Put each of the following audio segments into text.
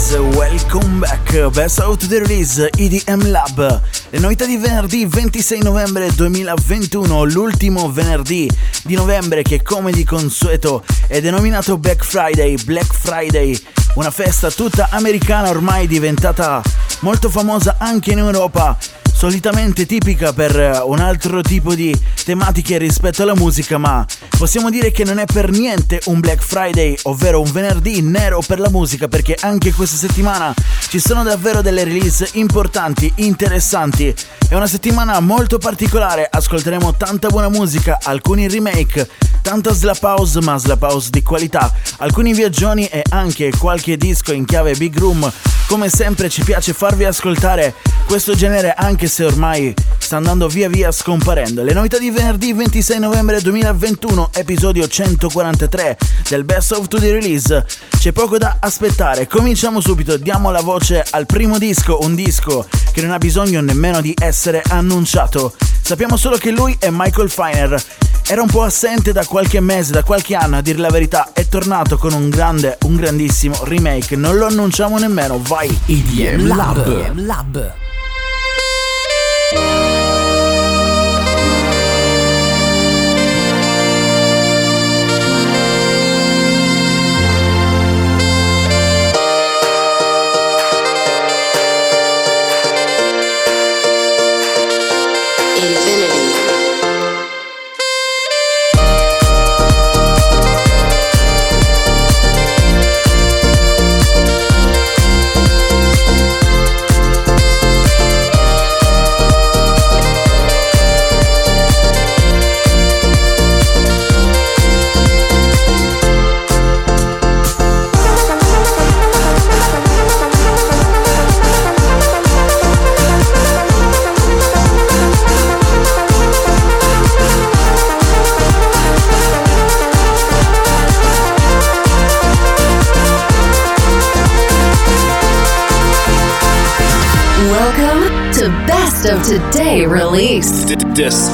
Guys, welcome back. Best out the release EDM Lab. Le novità di venerdì 26 novembre 2021, l'ultimo venerdì di novembre che come di consueto è denominato Black Friday, Black Friday, una festa tutta americana ormai diventata molto famosa anche in Europa solitamente tipica per eh, un altro tipo di tematiche rispetto alla musica, ma possiamo dire che non è per niente un Black Friday, ovvero un venerdì nero per la musica, perché anche questa settimana ci sono davvero delle release importanti, interessanti. È una settimana molto particolare, ascolteremo tanta buona musica, alcuni remake, tanta slap house, ma slap house di qualità, alcuni viaggioni e anche qualche disco in chiave big room. Come sempre ci piace farvi ascoltare questo genere anche se ormai sta andando via via scomparendo. Le novità di venerdì 26 novembre 2021, episodio 143 del Best of Today Release. C'è poco da aspettare, cominciamo subito, diamo la voce al primo disco, un disco che non ha bisogno nemmeno di essere annunciato. Sappiamo solo che lui è Michael Feiner. Era un po' assente da qualche mese, da qualche anno, a dire la verità, è tornato con un grande, un grandissimo remake. Non lo annunciamo nemmeno, vai! EDM Lab. EDM Lab.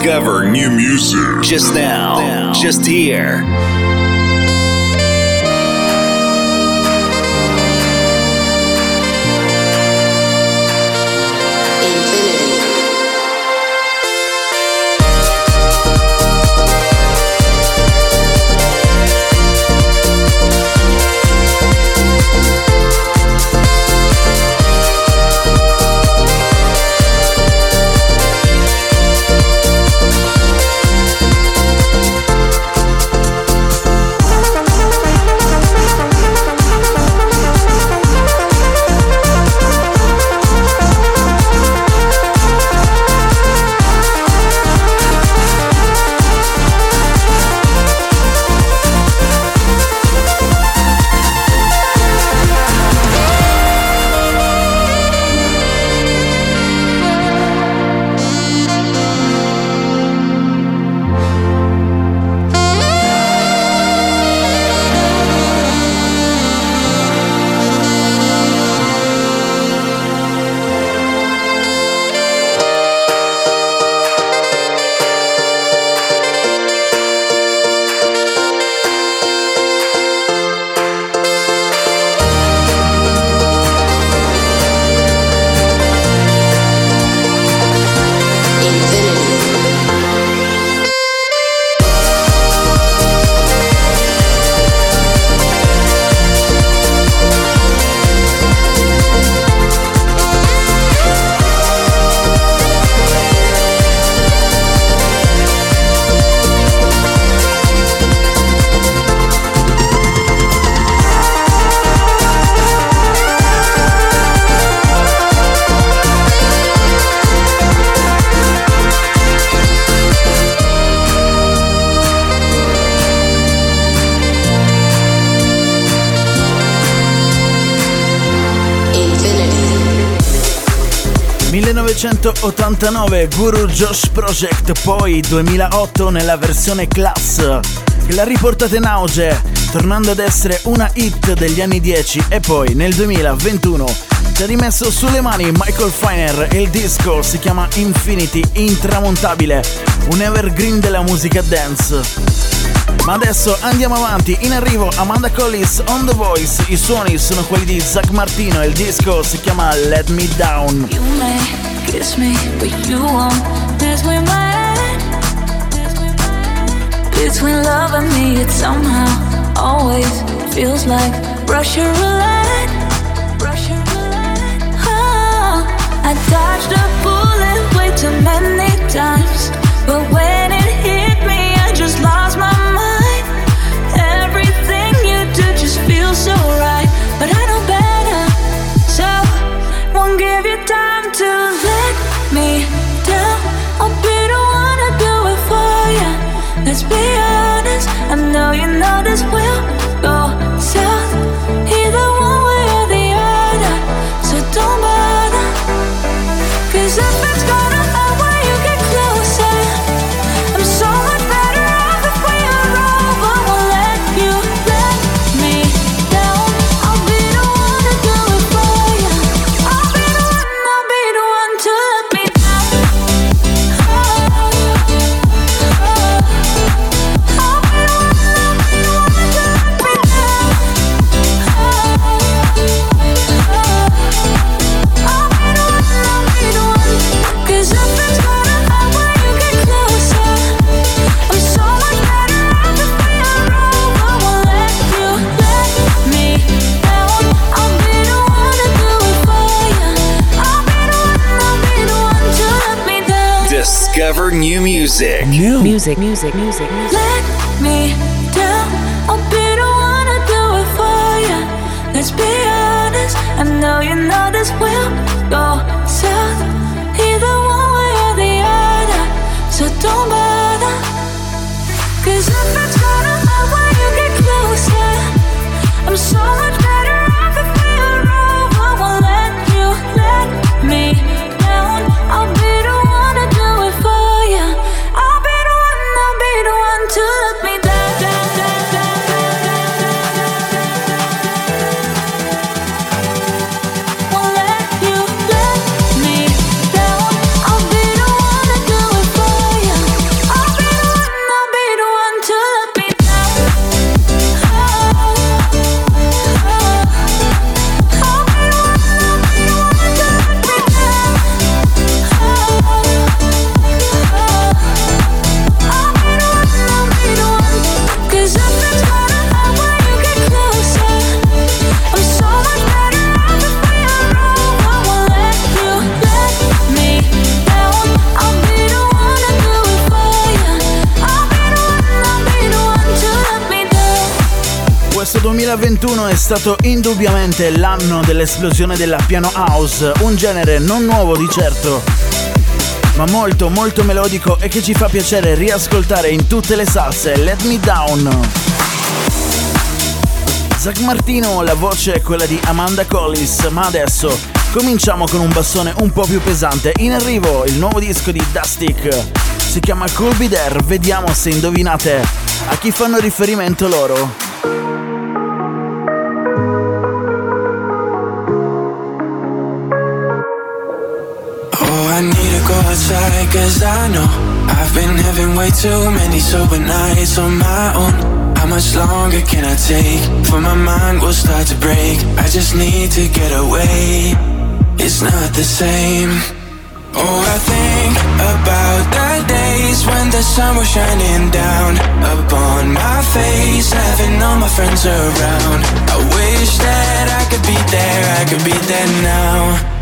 Discover new music. Just now. 1989 Guru Josh Project, poi 2008 nella versione Class, che l'ha riportata in auge, tornando ad essere una hit degli anni 10 e poi nel 2021 ci ha rimesso sulle mani Michael Feiner e il disco si chiama Infinity Intramontabile, un evergreen della musica dance. Ma adesso andiamo avanti, in arrivo Amanda Collis on The Voice, i suoni sono quelli di Zach Martino e il disco si chiama Let Me Down. Kiss me, but you won't dance with my head. Between love and me, it somehow always feels like Russian roulette. Russian roulette. Oh, I dodged a bullet way too many times, but when new music. New music, music, music, music. Let stato indubbiamente l'anno dell'esplosione della piano house, un genere non nuovo di certo, ma molto molto melodico e che ci fa piacere riascoltare in tutte le salse. Let Me Down. Zach Martino, la voce è quella di Amanda Collis, ma adesso cominciamo con un bassone un po' più pesante. In arrivo il nuovo disco di Dustic, si chiama Cool Be There, vediamo se indovinate a chi fanno riferimento loro. Cause I know I've been having way too many sober nights on my own How much longer can I take? For my mind will start to break I just need to get away It's not the same Oh, I think about the days when the sun was shining down upon my face, having all my friends around. I wish that I could be there, I could be there now.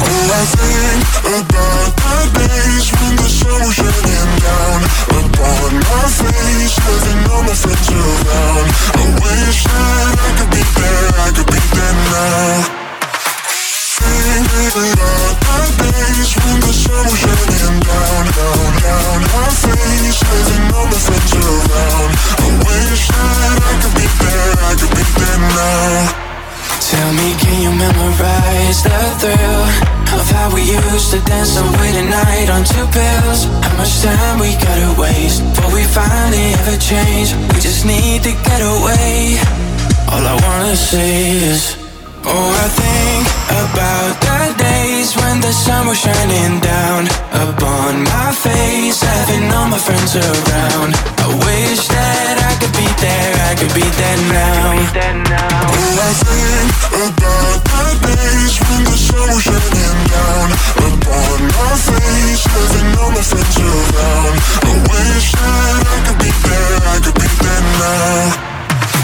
Oh, I think about days when the sun was shining down upon my face, having all my friends around. I wish that I could be there, I could be there now. About days when the sun was shining down, down, down my face, having all my friends around. I wish that I could be there, I could be there now. Tell me, can you memorize the thrill of how we used to dance away the night on two pills. How much time we gotta waste before we finally ever change? We just need to get away. All I wanna say is, oh, I think about the days when the sun was shining down upon my face, having all my friends around. I wish that I could be there, I could be there now. Oh, I think about the days when the sun was shining down upon my face, having all my friends around. I wish that I could be there, I could be there now.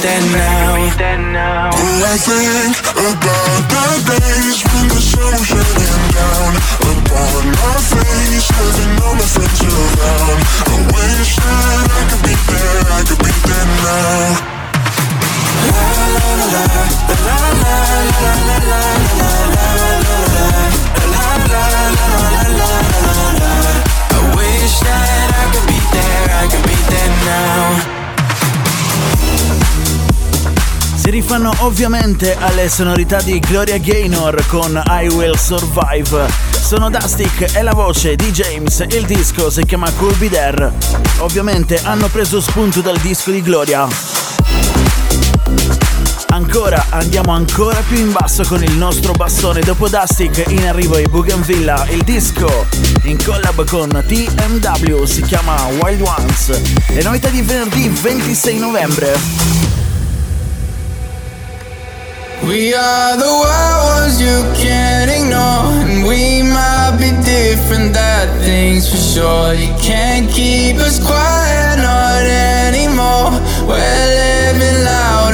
There now. Oh, I think about the days when the sun was shining down upon my face, having all my friends around. I wish that I could be there, I could be there now. Rifanno ovviamente alle sonorità di Gloria Gaynor con I Will Survive. Sono Dustic e la voce di James, il disco si chiama Cool Be There. Ovviamente hanno preso spunto dal disco di Gloria. Ancora, andiamo ancora più in basso con il nostro bastone. Dopo Dustic in arrivo ai Bougainvillea, il disco in collab con TMW si chiama Wild Ones. Le novità di venerdì 26 novembre. We are the wild ones you can't ignore. And we might be different, that thing's for sure. You can't keep us quiet, not anymore. We're living louder,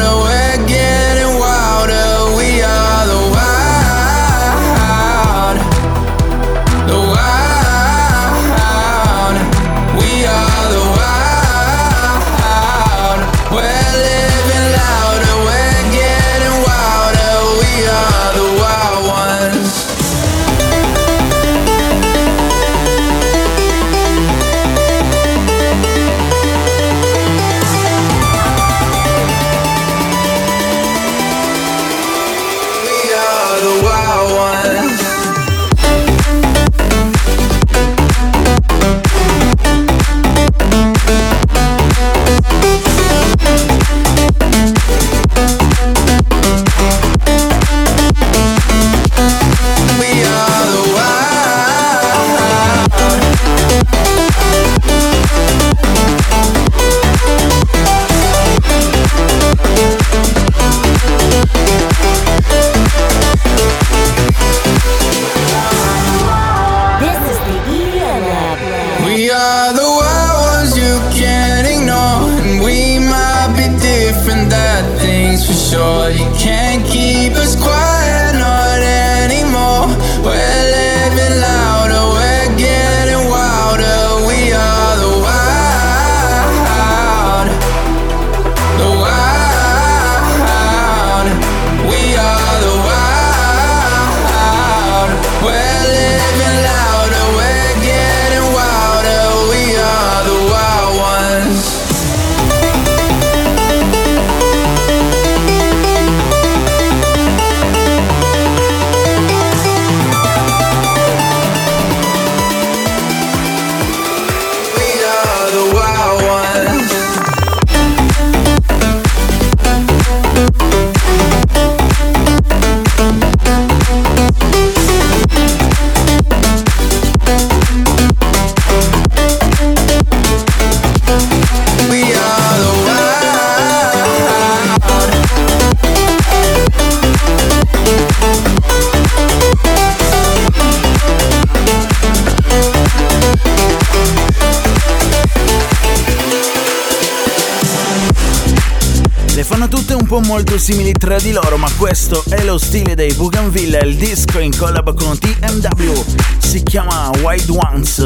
simili tra di loro, ma questo è lo stile dei Bougainville, il disco in collab con TMW, si chiama Wide Ones.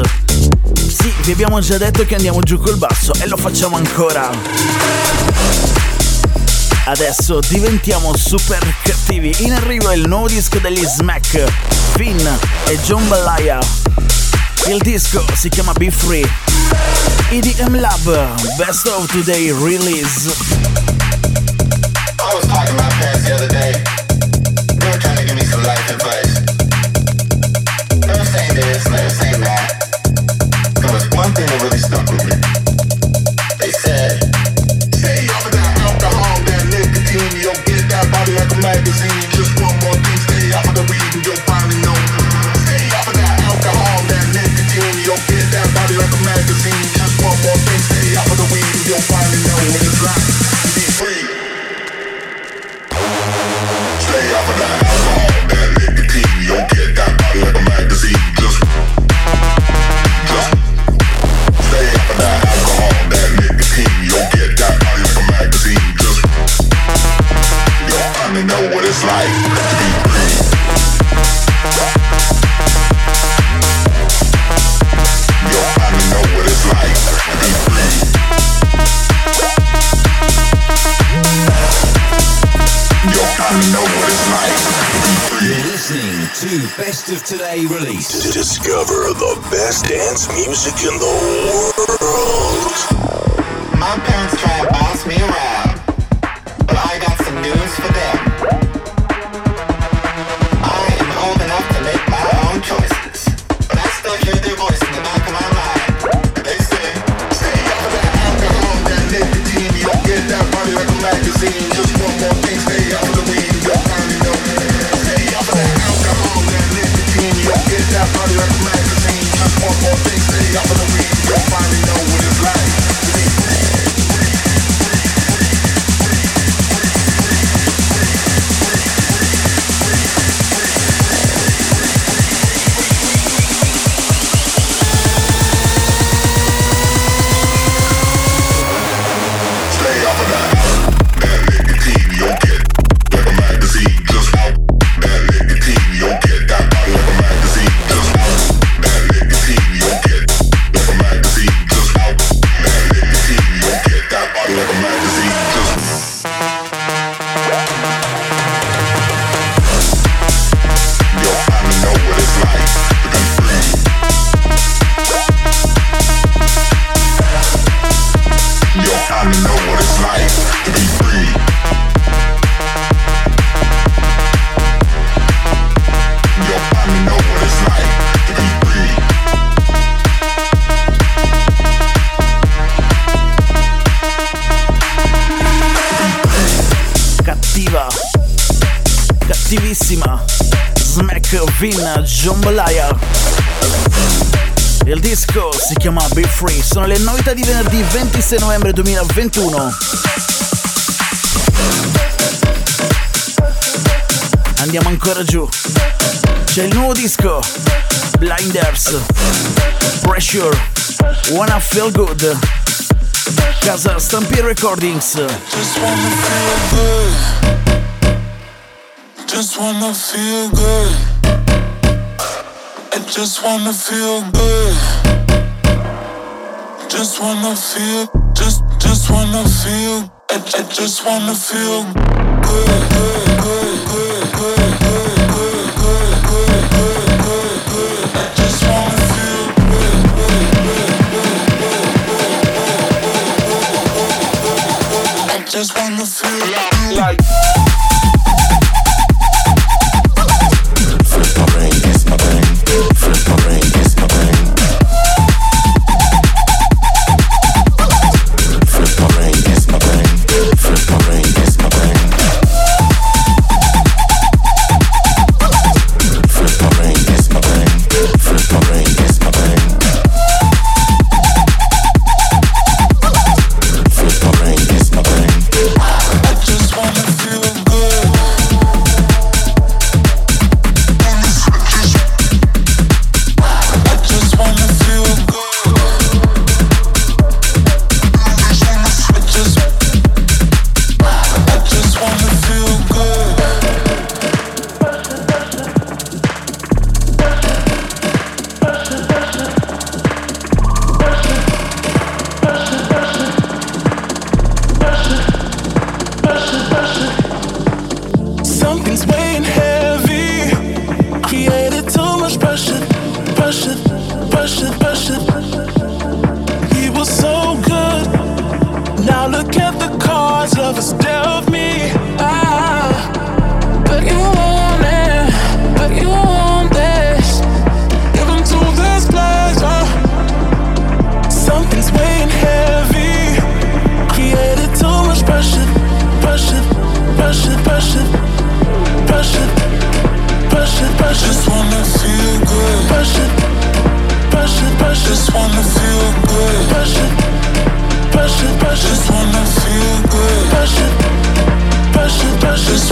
Sì, vi abbiamo già detto che andiamo giù col basso e lo facciamo ancora. Adesso diventiamo super cattivi. In arrivo è il nuovo disco degli Smack, Finn e John Ballaya. Il disco si chiama Be Free. EDM Lab, Best of Today Release. today. Discover the best dance music in the world. si chiama Be Free. Sono le novità di venerdì 26 novembre 2021. Andiamo ancora giù. C'è il nuovo disco. Blinders. Pressure. Wanna Feel Good. Casa Stampin' Recordings. Just wanna feel good. Just wanna feel good. I just wanna feel good. just wanna feel, just, just wanna feel, I, I just wanna feel good.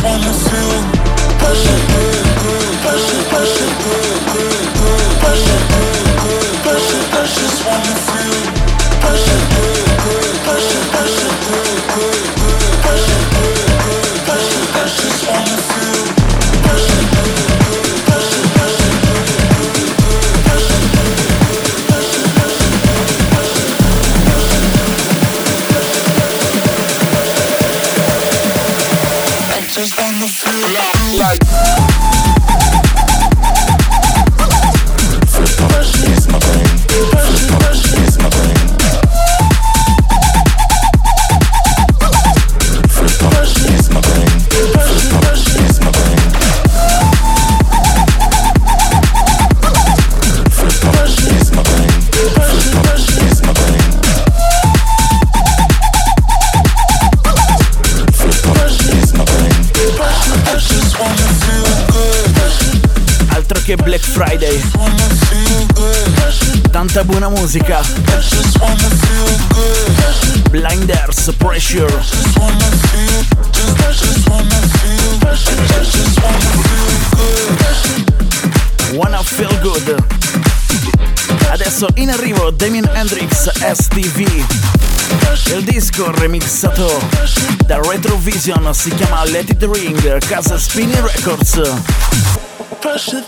wanna feel pressure musica. Blinders Pressure. Wanna Feel Good. Adesso in arrivo Damien Hendrix STV. Il disco remixato da Retrovision si chiama Let It Ring, casa Spinning Records. Pressure,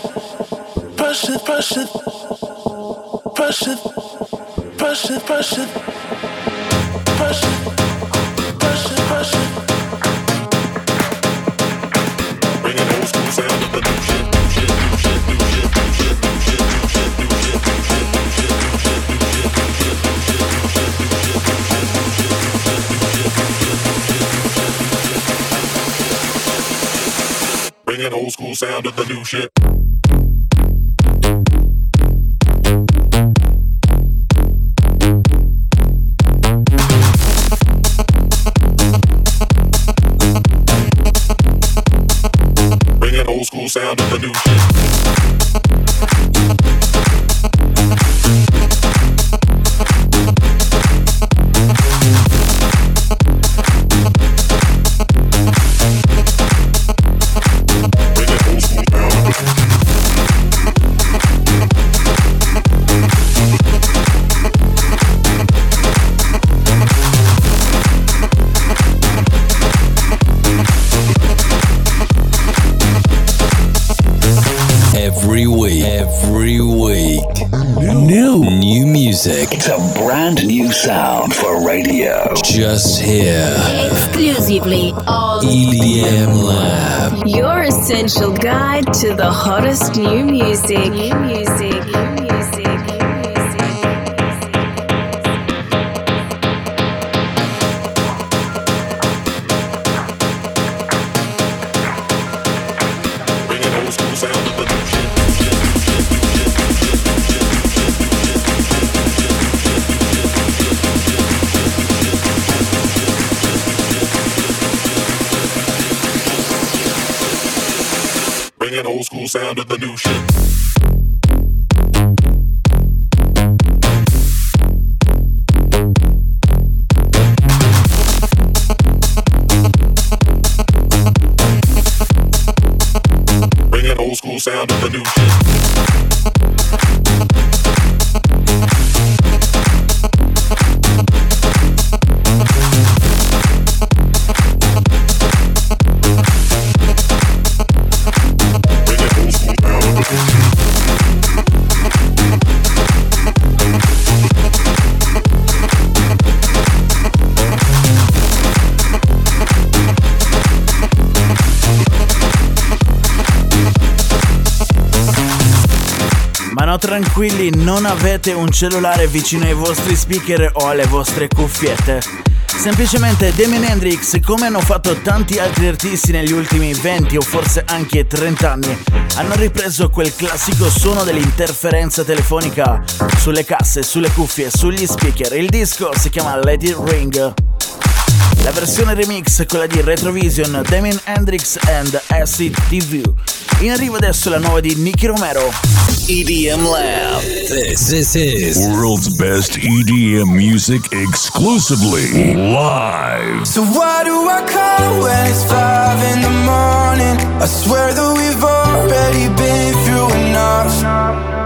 pressure, pressure, Bring old school sound of the new shit, new shit, new shit, new shit, new shit, new shit, new shit, new shit, new shit, new shit, new shit, new shit, Bring an old school sound of the new shit. Of the new It's a brand new sound for radio. Just here. Exclusively on EDM Lab. Your essential guide to the hottest new music. New music. sound of the new shit. sound of the new shit. Tranquilli, non avete un cellulare vicino ai vostri speaker o alle vostre cuffiette. Semplicemente Damien Hendrix, come hanno fatto tanti altri artisti negli ultimi 20 o forse anche 30 anni, hanno ripreso quel classico suono dell'interferenza telefonica sulle casse, sulle cuffie, sugli speaker. Il disco si chiama It Ring. La versione remix, quella di Retrovision, Damien Hendrix and Acid TV. In arrivo adesso la nuova di Nicky Romero. EDM Lab. This, this is World's best EDM music exclusively live. So why do I call when it's five in the morning? I swear that we've already been through enough.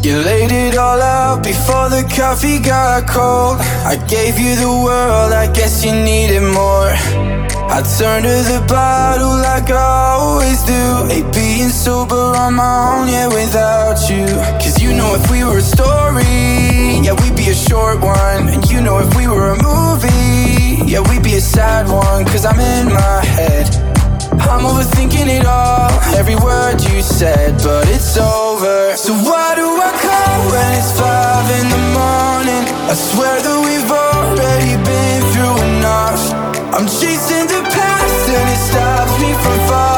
You laid it all out before the coffee got cold. I gave you the world, I guess you needed more. I turned to the bottle like I always do. Ain't being sober on my own, yeah, without you. Cause you know if we were a story, yeah, we'd be a short one. And you know if we were a movie, yeah, we'd be a sad one. Cause I'm in my head. I'm overthinking it all, every word you said, but it's over. So why do I call when it's five in the morning? I swear that we've already been through enough. I'm chasing the past and it stops me from falling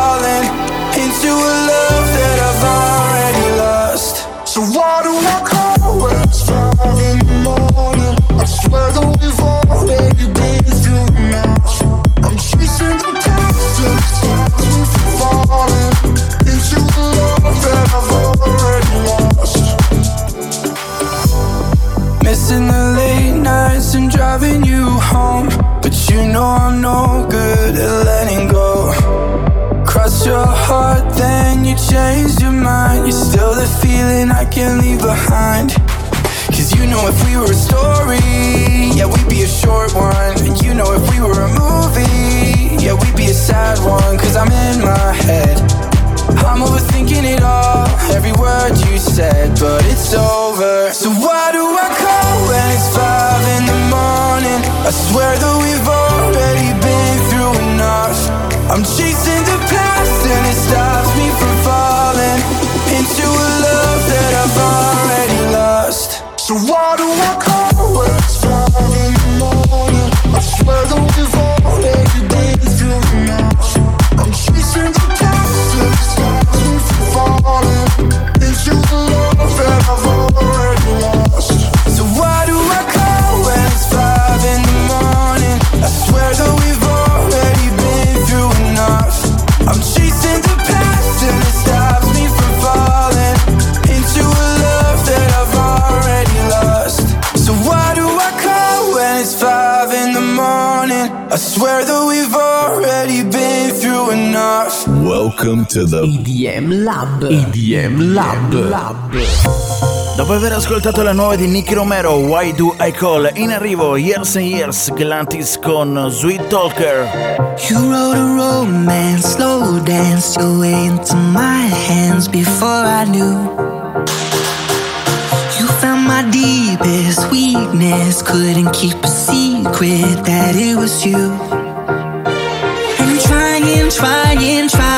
know I'm no good at letting go. Cross your heart, then you change your mind. You're still the feeling I can't leave behind. Cause you know if we were a story, yeah, we'd be a short one. And you know if we were a movie, yeah, we'd be a sad one. Cause I'm in my head. I'm overthinking it all, every word you said, but it's over. So why do I call when it's five in the morning? I swear that we've already been through enough. I'm chasing the past and it stops me from falling into a love that I've already lost. So why do I call when it's five in the morning? I swear that we've from Welcome to the EDM Lab. EDM Lab. Dopo aver ascoltato la nuova di Nicky Romero, Why Do I Call? In arrivo Years and Years, Galantis con Sweet Talker. You wrote a romance, slow dance your way into my hands before I knew. You found my deepest weakness, couldn't keep a secret that it was you. And I'm trying, trying, trying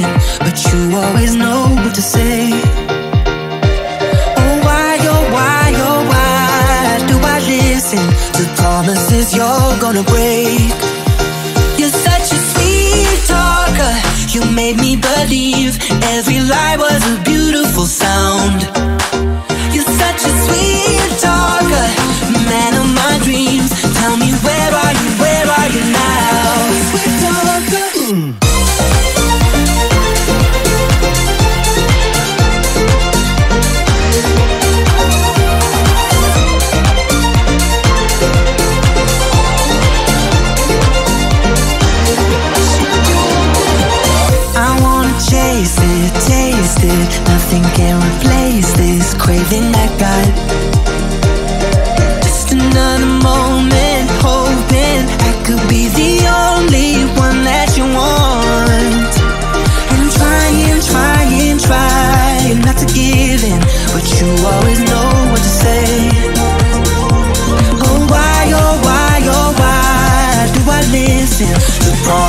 give but you always know what to say. Oh, why, oh, why, oh, why do I listen to promises you're gonna break? You're such a sweet talker. You made me believe every lie was a beautiful sound. You're such a sweet talker, man of my dreams. Tell me where are you? Where are you now?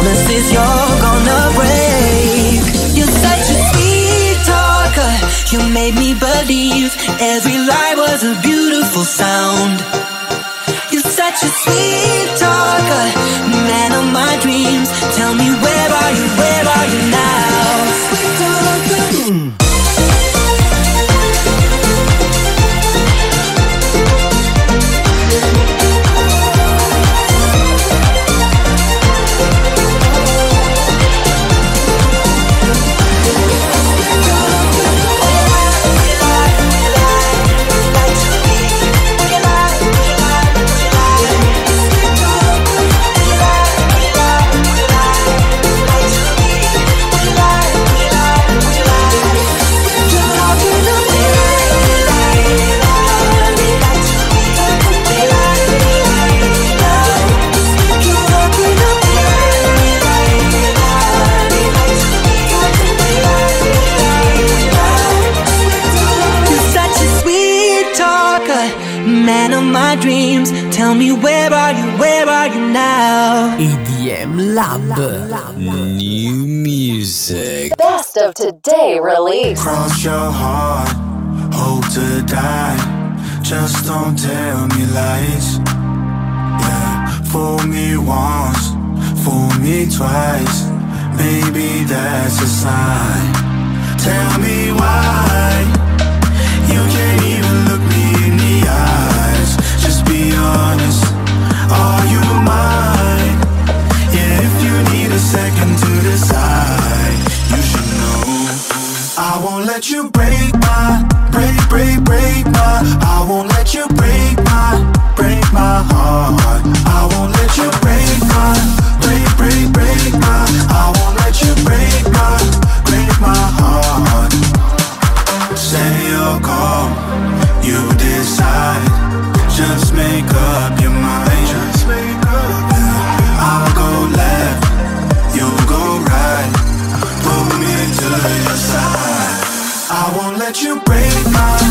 promises you're gonna break. You're such a sweet talker, you made me believe every lie was a beautiful sound. You're such a sweet talker. day release. Cross your heart, hope to die. Just don't tell me lies. Yeah, fool me once, fool me twice. Maybe that's a sign. Tell me why. let you break my, break, break, break my. I won't let you break my, break my heart. I won't let you break my, break, break, break my. I won't let you break my, break my heart. Say you'll come, you decide. Just make up your mind. you break my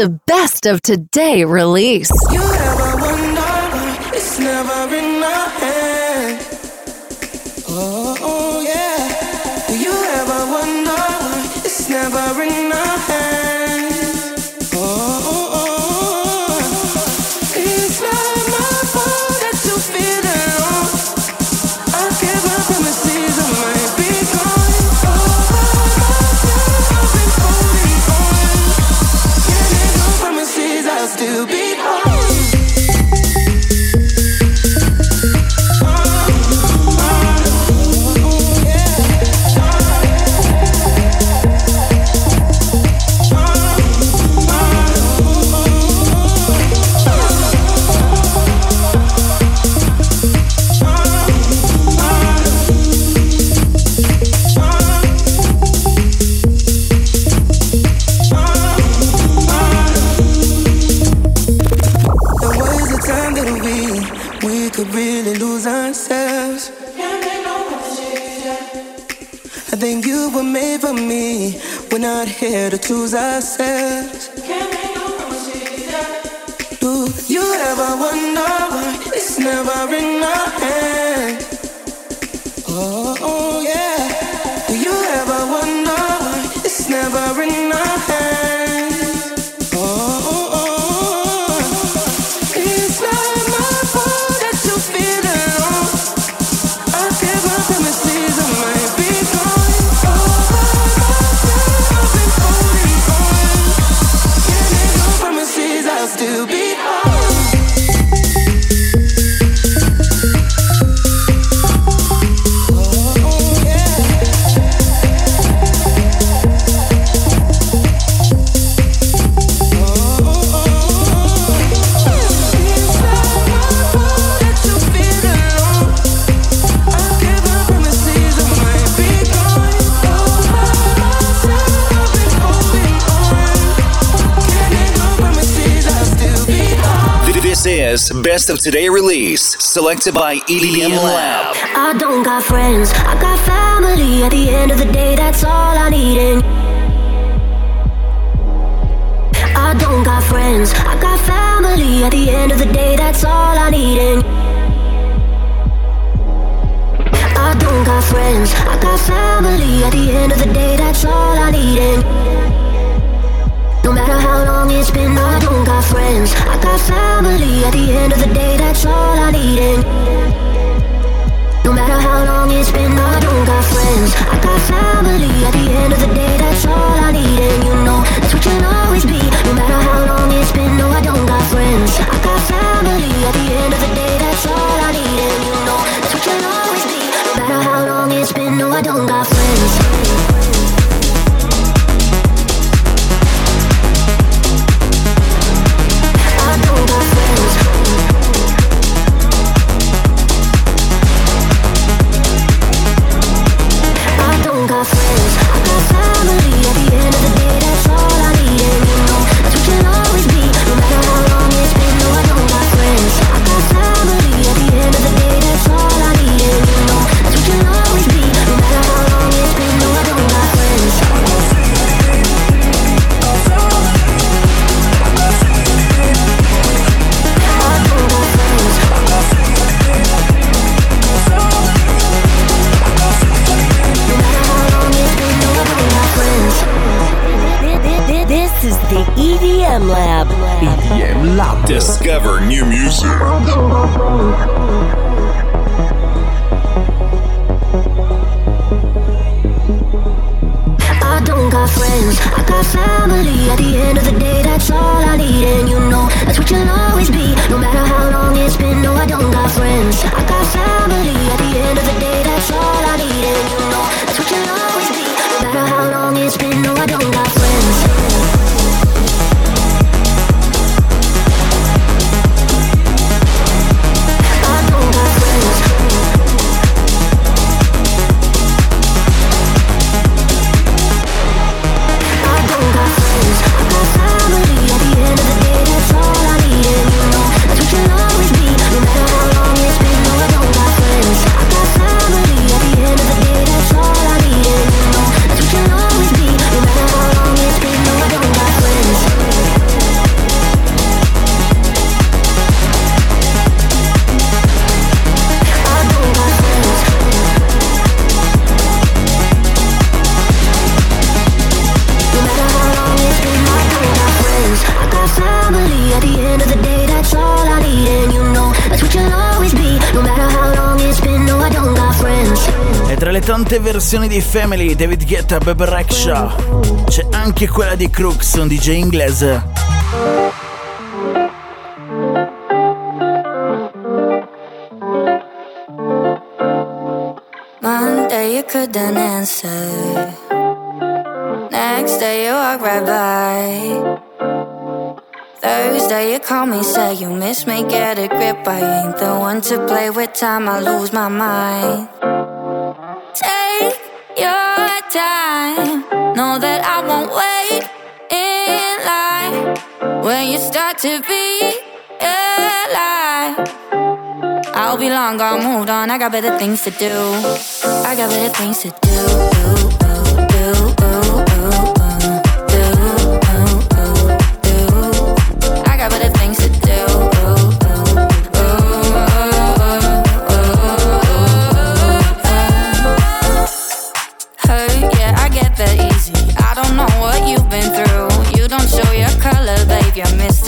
The Best of Today release. Best of Today release, selected by EDM Lab. I don't got friends, I got family. At the end of the day, that's all I need. And I don't got friends, I got family. At the end of the day, that's all I need. And I don't got friends, I got family. At the end of the day, that's all I need. And no matter how long it's been, I don't got friends. I got family. At the end of the day, that's all I need. And no matter how long it's been, I don't got friends. I got family. At the end of the day, that's all I need. And you know that's what you'll always be. No matter how long it's been, no, I don't got friends. I got family. At the end of the day, that's all I need. And you know that's what you'll always be. No matter how long it's been, no, I don't got friends. EDM Lab. EDM Lab. Discover new music. I don't got friends, I got family. At the end of the day, that's all I need. And you know that's what you'll always be. No matter how long it's been, no, I don't got friends. I got family. At the end of the day, that's all I need. And you know that's what you'll always be. No matter how long it's been, no, I don't got versioni di Family, David Guetta, Bebe Rexha, c'è anche quella di Crooks, un DJ inglese. Monday you couldn't answer. Next day you walk right by. Thursday you call me, say you miss me, get a grip. I ain't the one to play with time, I lose my mind. Your time, know that I won't wait in line. When you start to be alive. I'll be long gone, moved on. I got better things to do. I got better things to do.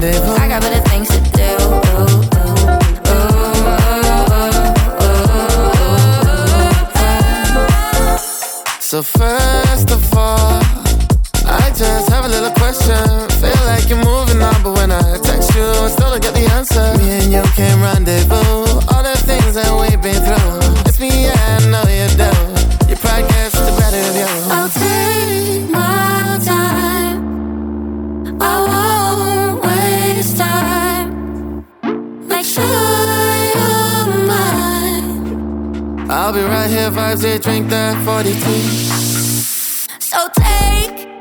rendezvous. I got better things to do. So first of all, I just have a little question. Feel like you're moving on, but when I text you, I still don't get the answer. Me and you can rendezvous. All the things that we've been through. Here, vibes, they drink that 42.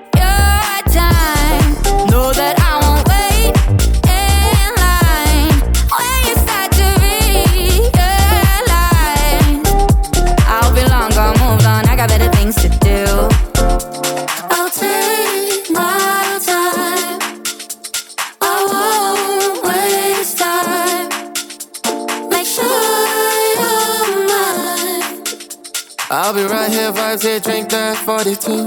I'll be right here, vibes here, drink that 42.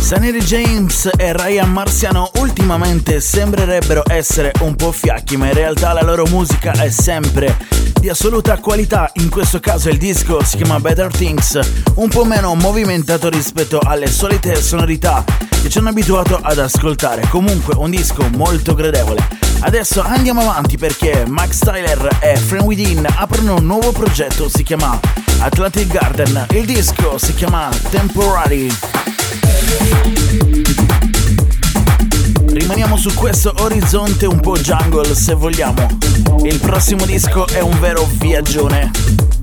Sanity James e Ryan Marciano ultimamente sembrerebbero essere un po' fiacchi, ma in realtà la loro musica è sempre di assoluta qualità. In questo caso il disco si chiama Better Things, un po' meno movimentato rispetto alle solite sonorità che ci hanno abituato ad ascoltare. Comunque un disco molto gradevole. Adesso andiamo avanti perché Max Tyler e Friend Within aprono un nuovo progetto, si chiama Atlantic Garden. Il disco si chiama Temporary. Rimaniamo su questo orizzonte un po' jungle se vogliamo. Il prossimo disco è un vero viaggione.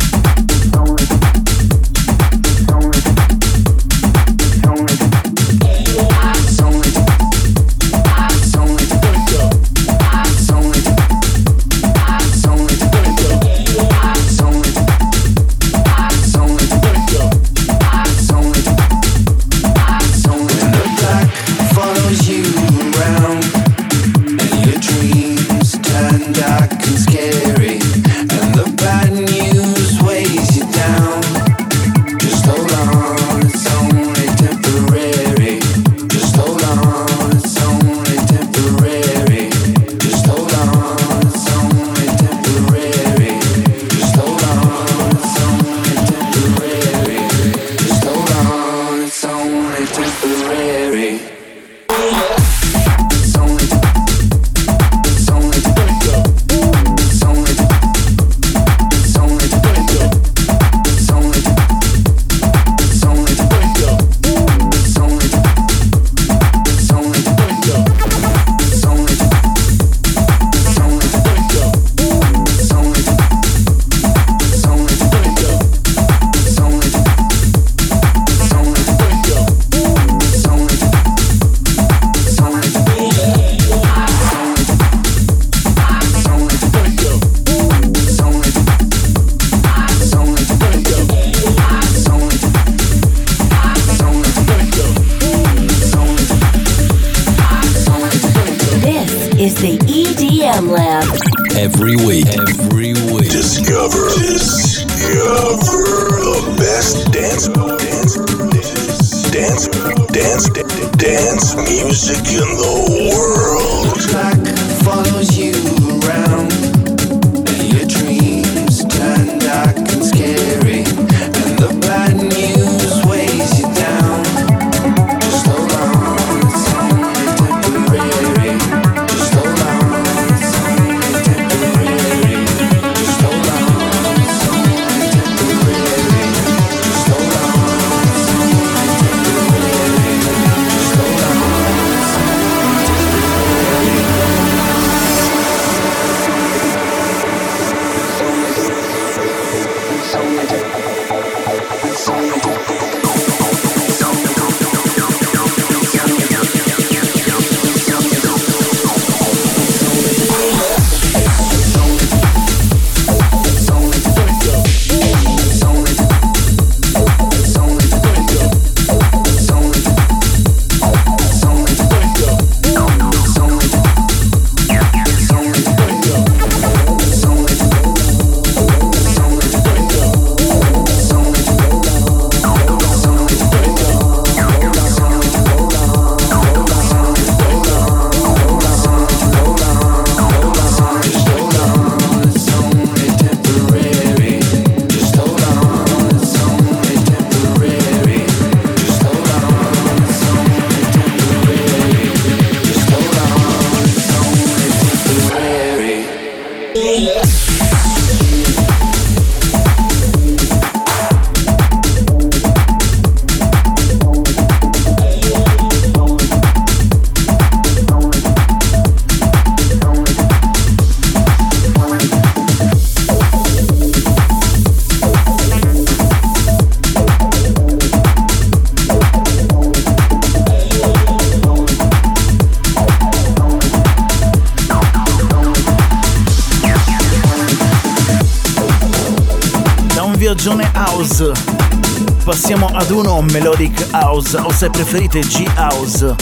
21 Melodic House o se preferite G-House.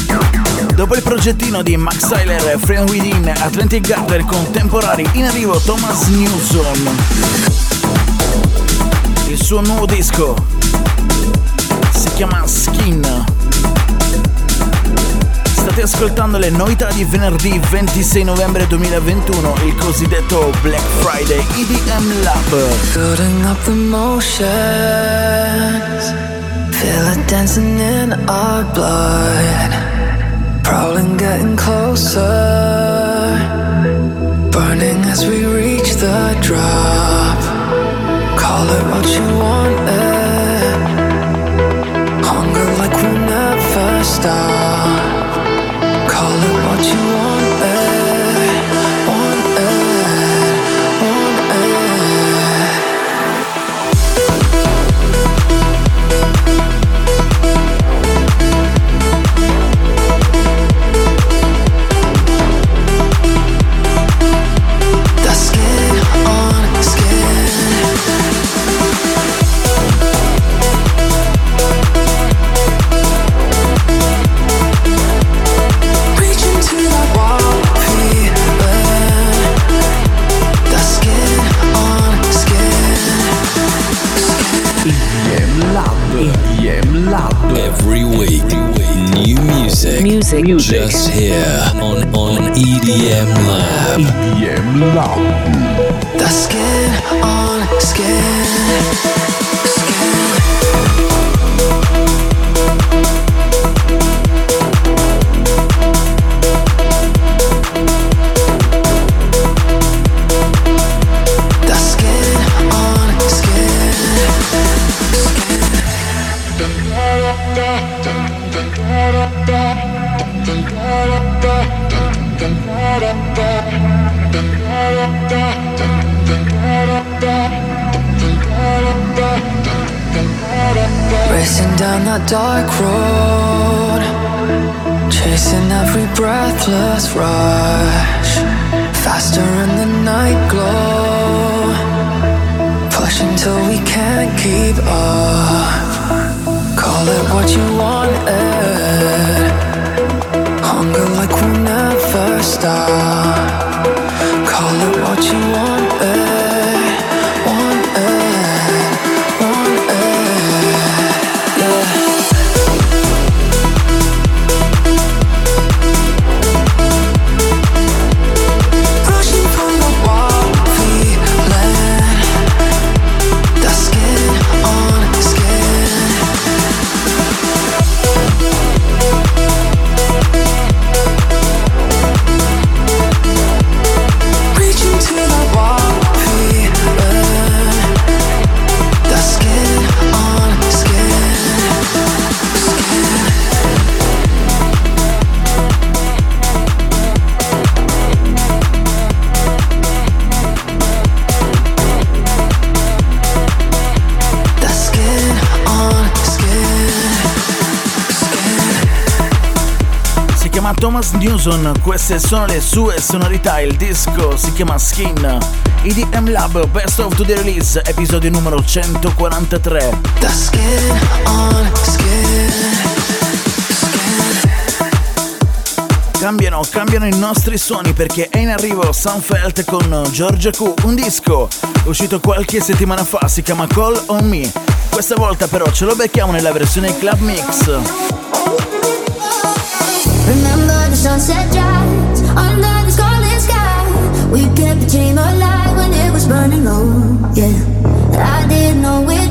Dopo il progettino di Max Tyler Friend Within, Atlantic Garden Contemporary, in arrivo Thomas Newson. Il suo nuovo disco si chiama Skin. State ascoltando le novità di venerdì 26 novembre 2021, il cosiddetto Black Friday EDM Lab. Cutting up the motions. Feel it dancing in our blood. Prowling, getting closer, burning as we reach the drop. Call it what you want, it. hunger like we'll never stop. Call it what you want, eh? Music. Music. Just here on, on EDM Lab. EDM Lab. The skin on skin. Down that dark road, chasing every breathless rush. Faster in the night glow, pushing till we can't keep up. Call it what you want, it. Hunger like we'll never stop. Thomas Newson, queste sono le sue sonorità, il disco si chiama Skin. EDM Lab Best of the Release, episodio numero 143. The skin on skin. Cambiano, cambiano i nostri suoni perché è in arrivo Sunfelt con Giorgia Q, un disco uscito qualche settimana fa, si chiama Call on Me. Questa volta però ce lo becchiamo nella versione Club Mix. Sunset drives under the scarlet sky. We kept the dream alive when it was burning low. Yeah, I didn't know it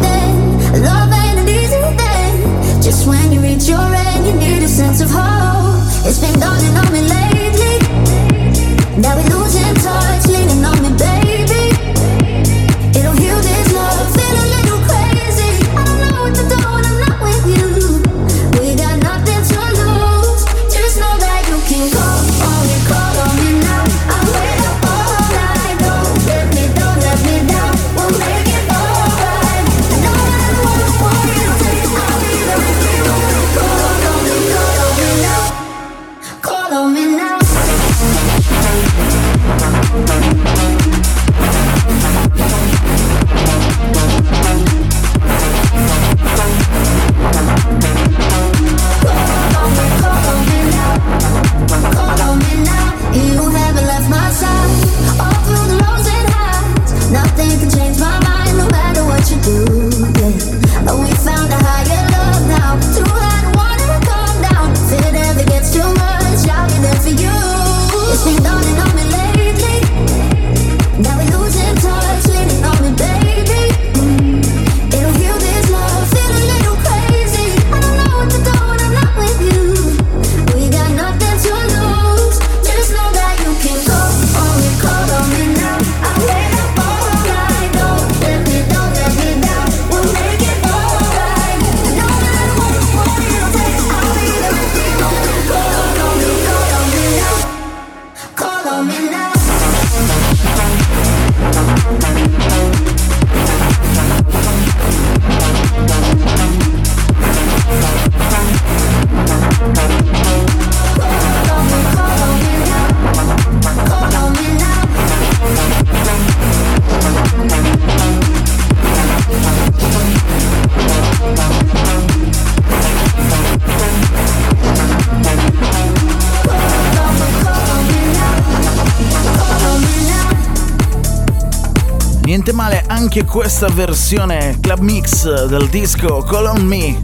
anche questa versione club mix del disco Call on Me.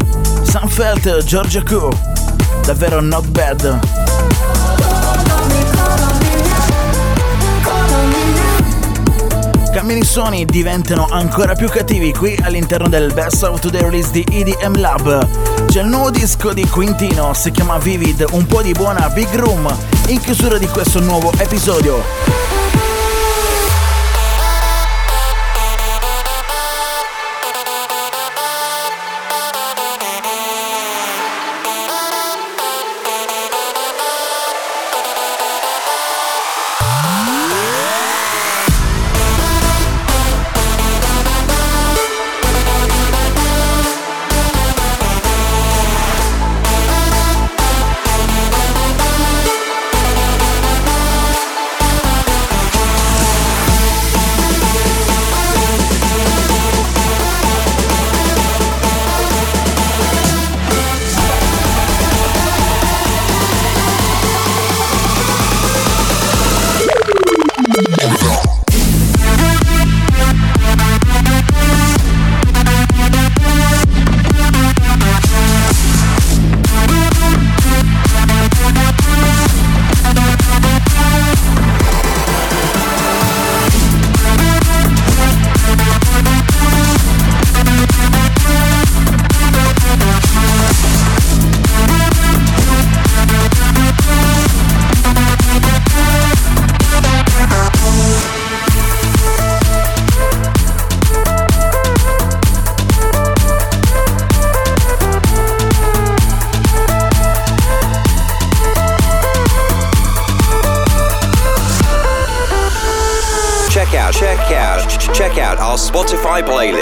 Sunfelt Georgia Q. Davvero not bad. Cambiano i suoni diventano ancora più cattivi qui all'interno del Best of Today Release di EDM Lab. C'è il nuovo disco di Quintino, si chiama Vivid, un po' di buona Big Room, in chiusura di questo nuovo episodio.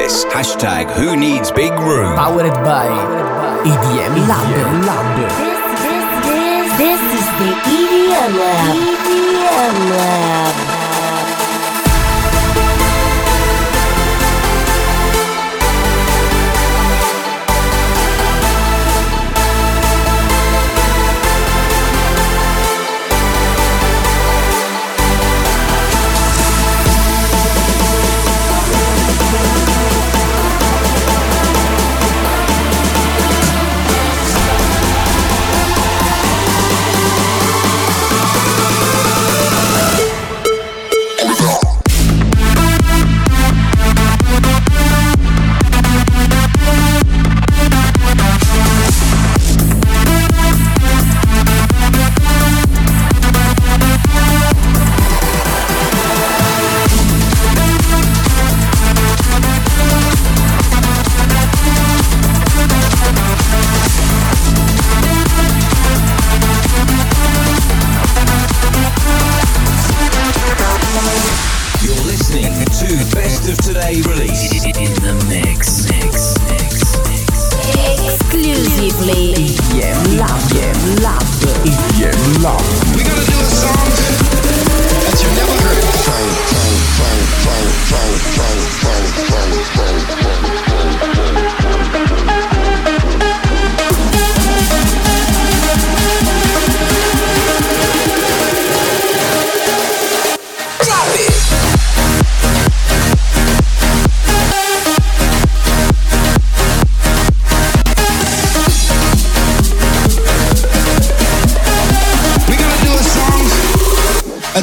Hashtag Who Needs Big Room. Powered by EDM Lab. EDM Lab. This, this, this, this is the EDM Lab. EDM Lab.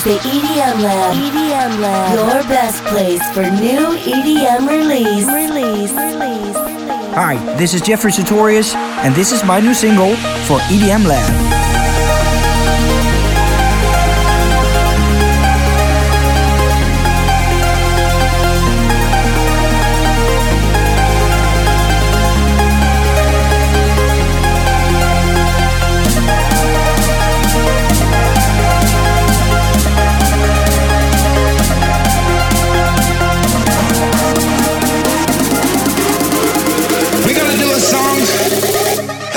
Is the EDM Lab. EDM Lab. Your best place for new EDM release. Release. Release. Hi, this is Jeffrey Sutorius, and this is my new single for EDM Lab.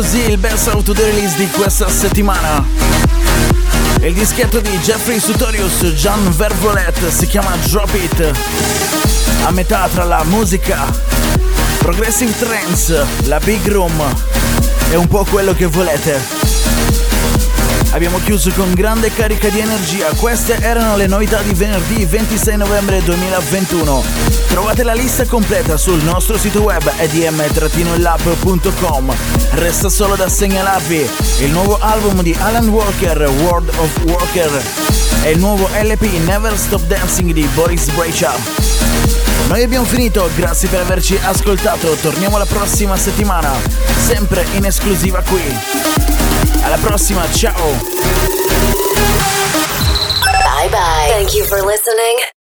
Così il best out the release di questa settimana. Il dischetto di Jeffrey Sutorius, Gian Vervolet, si chiama Drop It. A metà tra la musica, progressive trance, la big room e un po' quello che volete. Abbiamo chiuso con grande carica di energia. Queste erano le novità di venerdì 26 novembre 2021. Trovate la lista completa sul nostro sito web edm-lab.com. Resta solo da segnalarvi il nuovo album di Alan Walker, World of Walker, e il nuovo LP Never Stop Dancing di Boris Brejcha. Noi abbiamo finito, grazie per averci ascoltato. Torniamo la prossima settimana, sempre in esclusiva qui. Alla prossima, ciao! Bye bye. Thank you for listening